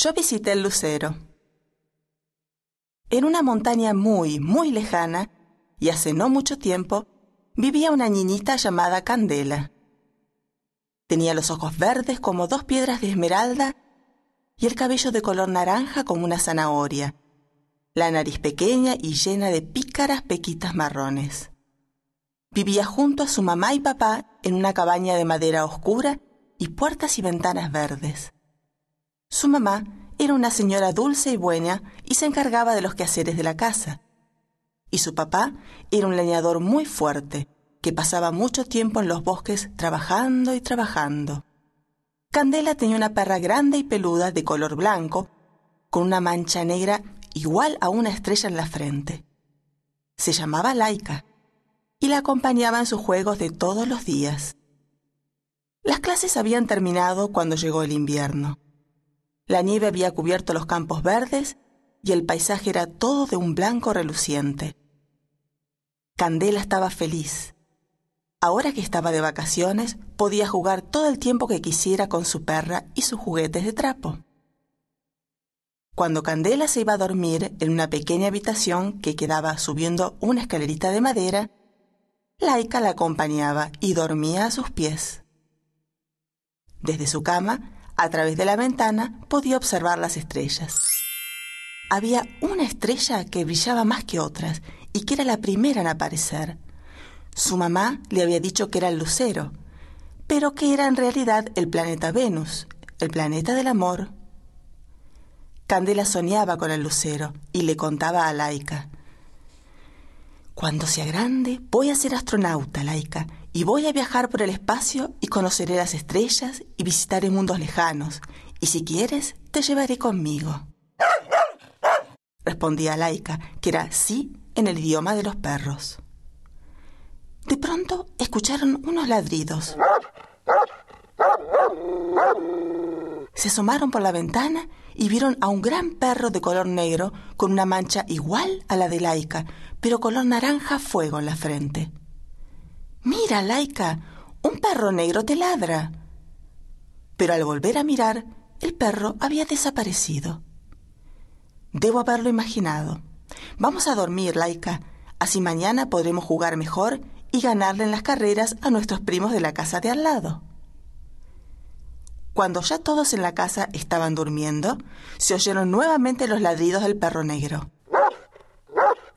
Yo visité el lucero. En una montaña muy, muy lejana, y hace no mucho tiempo, vivía una niñita llamada Candela. Tenía los ojos verdes como dos piedras de esmeralda y el cabello de color naranja como una zanahoria, la nariz pequeña y llena de pícaras pequitas marrones. Vivía junto a su mamá y papá en una cabaña de madera oscura y puertas y ventanas verdes. Su mamá era una señora dulce y buena y se encargaba de los quehaceres de la casa. Y su papá era un leñador muy fuerte, que pasaba mucho tiempo en los bosques trabajando y trabajando. Candela tenía una perra grande y peluda de color blanco, con una mancha negra igual a una estrella en la frente. Se llamaba Laika y la acompañaba en sus juegos de todos los días. Las clases habían terminado cuando llegó el invierno. La nieve había cubierto los campos verdes y el paisaje era todo de un blanco reluciente. Candela estaba feliz. Ahora que estaba de vacaciones, podía jugar todo el tiempo que quisiera con su perra y sus juguetes de trapo. Cuando Candela se iba a dormir en una pequeña habitación que quedaba subiendo una escalerita de madera, Laika la acompañaba y dormía a sus pies. Desde su cama, a través de la ventana, podía observar las estrellas. Había una estrella que brillaba más que otras y que era la primera en aparecer. Su mamá le había dicho que era el lucero, pero que era en realidad el planeta Venus, el planeta del amor. Candela soñaba con el lucero y le contaba a Laika. Cuando sea grande, voy a ser astronauta, laica, y voy a viajar por el espacio y conoceré las estrellas y visitaré mundos lejanos. Y si quieres, te llevaré conmigo. Respondía Laika, que era sí en el idioma de los perros. De pronto escucharon unos ladridos. Se asomaron por la ventana y vieron a un gran perro de color negro con una mancha igual a la de Laika, pero color naranja fuego en la frente. Mira, Laika, un perro negro te ladra. Pero al volver a mirar, el perro había desaparecido. Debo haberlo imaginado. Vamos a dormir, Laika. Así mañana podremos jugar mejor y ganarle en las carreras a nuestros primos de la casa de al lado. Cuando ya todos en la casa estaban durmiendo, se oyeron nuevamente los ladridos del perro negro.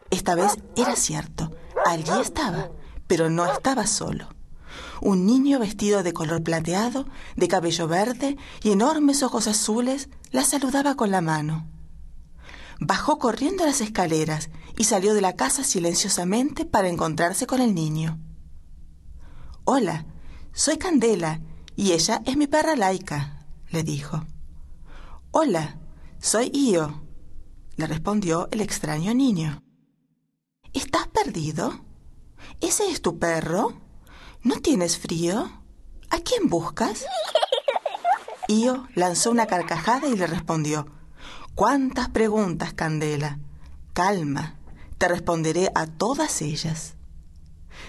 Esta vez era cierto, allí estaba, pero no estaba solo. Un niño vestido de color plateado, de cabello verde y enormes ojos azules la saludaba con la mano. Bajó corriendo las escaleras y salió de la casa silenciosamente para encontrarse con el niño. Hola, soy Candela y ella es mi perra laica, le dijo. Hola, soy Io, le respondió el extraño niño. ¿Estás perdido? ¿Ese es tu perro? ¿No tienes frío? ¿A quién buscas? Io lanzó una carcajada y le respondió, ¿Cuántas preguntas, Candela? Calma, te responderé a todas ellas.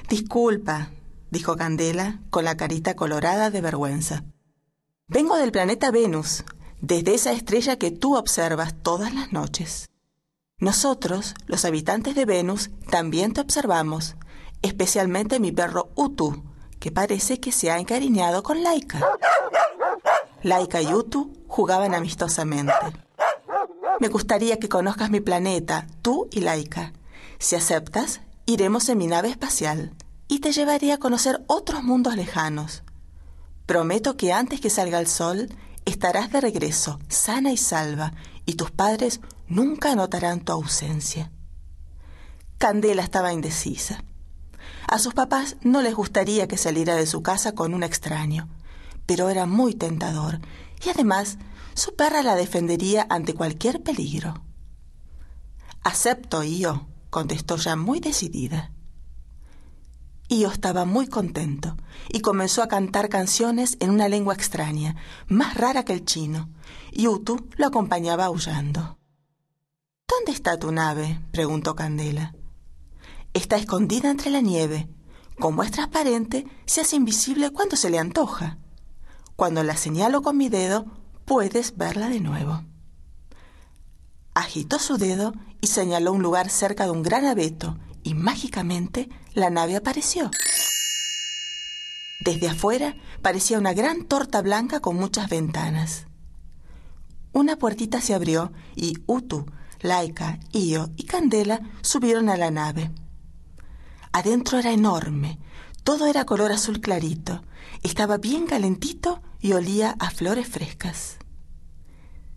Disculpa, dijo Candela con la carita colorada de vergüenza. Vengo del planeta Venus, desde esa estrella que tú observas todas las noches. Nosotros, los habitantes de Venus, también te observamos, especialmente mi perro Utu, que parece que se ha encariñado con Laika. Laika y Utu jugaban amistosamente. Me gustaría que conozcas mi planeta, tú y Laika. Si aceptas, iremos en mi nave espacial y te llevaré a conocer otros mundos lejanos. Prometo que antes que salga el sol estarás de regreso, sana y salva, y tus padres nunca notarán tu ausencia. Candela estaba indecisa. A sus papás no les gustaría que saliera de su casa con un extraño, pero era muy tentador, y además su perra la defendería ante cualquier peligro. Acepto, yo, contestó ya muy decidida. Io estaba muy contento y comenzó a cantar canciones en una lengua extraña, más rara que el chino, y Utu lo acompañaba aullando. ¿Dónde está tu nave? preguntó Candela. Está escondida entre la nieve. Como es transparente, se hace invisible cuando se le antoja. Cuando la señalo con mi dedo, puedes verla de nuevo. Agitó su dedo y señaló un lugar cerca de un gran abeto y mágicamente la nave apareció. Desde afuera parecía una gran torta blanca con muchas ventanas. Una puertita se abrió y Utu, Laika, Io y Candela subieron a la nave. Adentro era enorme, todo era color azul clarito, estaba bien calentito y olía a flores frescas.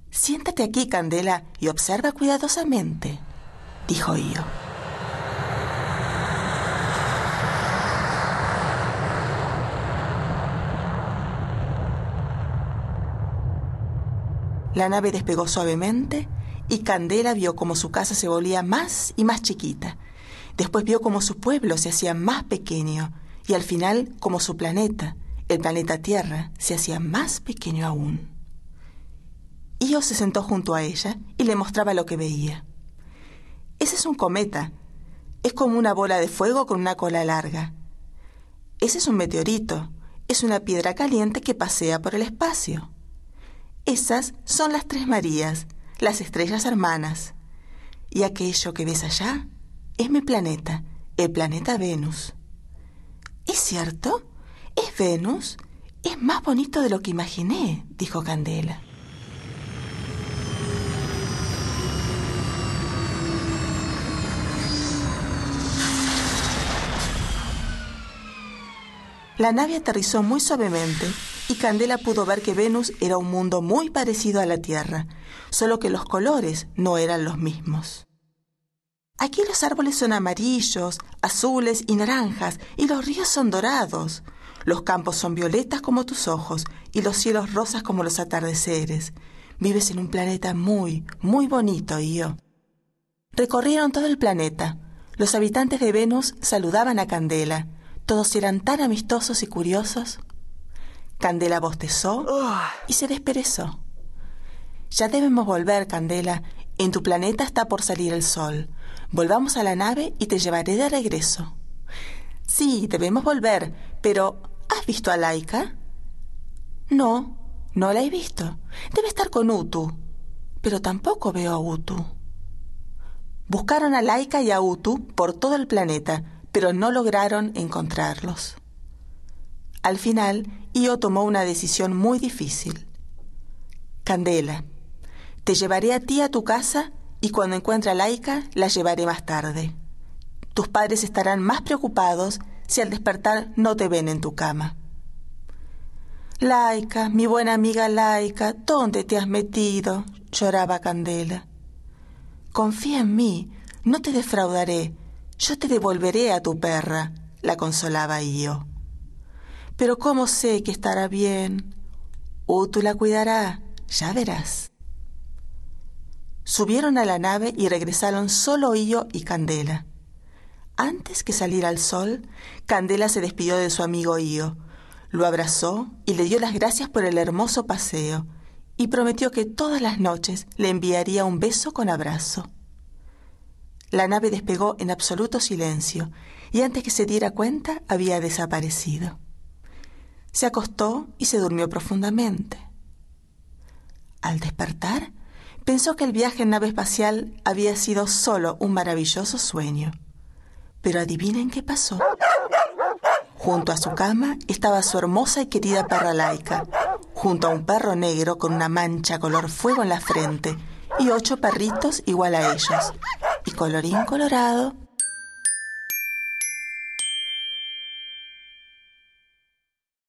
Siéntate aquí, Candela, y observa cuidadosamente, dijo Io. La nave despegó suavemente y Candela vio como su casa se volvía más y más chiquita. Después vio como su pueblo se hacía más pequeño y al final como su planeta, el planeta Tierra, se hacía más pequeño aún. Io se sentó junto a ella y le mostraba lo que veía. Ese es un cometa. Es como una bola de fuego con una cola larga. Ese es un meteorito. Es una piedra caliente que pasea por el espacio. Esas son las tres Marías, las estrellas hermanas. Y aquello que ves allá es mi planeta, el planeta Venus. ¿Es cierto? ¿Es Venus? Es más bonito de lo que imaginé, dijo Candela. La nave aterrizó muy suavemente y Candela pudo ver que Venus era un mundo muy parecido a la Tierra, solo que los colores no eran los mismos. Aquí los árboles son amarillos, azules y naranjas, y los ríos son dorados. Los campos son violetas como tus ojos, y los cielos rosas como los atardeceres. Vives en un planeta muy, muy bonito, yo. Recorrieron todo el planeta. Los habitantes de Venus saludaban a Candela. Todos eran tan amistosos y curiosos. Candela bostezó y se desperezó. Ya debemos volver, Candela. En tu planeta está por salir el sol. Volvamos a la nave y te llevaré de regreso. Sí, debemos volver, pero ¿has visto a Laika? No, no la he visto. Debe estar con Utu. Pero tampoco veo a Utu. Buscaron a Laika y a Utu por todo el planeta, pero no lograron encontrarlos. Al final, Io tomó una decisión muy difícil. Candela, te llevaré a ti a tu casa y cuando encuentre a Laika la llevaré más tarde. Tus padres estarán más preocupados si al despertar no te ven en tu cama. Laika, mi buena amiga Laika, ¿dónde te has metido? lloraba Candela. Confía en mí, no te defraudaré, yo te devolveré a tu perra, la consolaba yo. Pero ¿cómo sé que estará bien? tú la cuidará, ya verás. Subieron a la nave y regresaron solo Io y Candela. Antes que saliera el sol, Candela se despidió de su amigo Io, lo abrazó y le dio las gracias por el hermoso paseo, y prometió que todas las noches le enviaría un beso con abrazo. La nave despegó en absoluto silencio y antes que se diera cuenta había desaparecido. Se acostó y se durmió profundamente. Al despertar, pensó que el viaje en nave espacial había sido solo un maravilloso sueño. Pero adivinen qué pasó. Junto a su cama estaba su hermosa y querida perra laica, junto a un perro negro con una mancha color fuego en la frente y ocho perritos igual a ellos, y colorín colorado,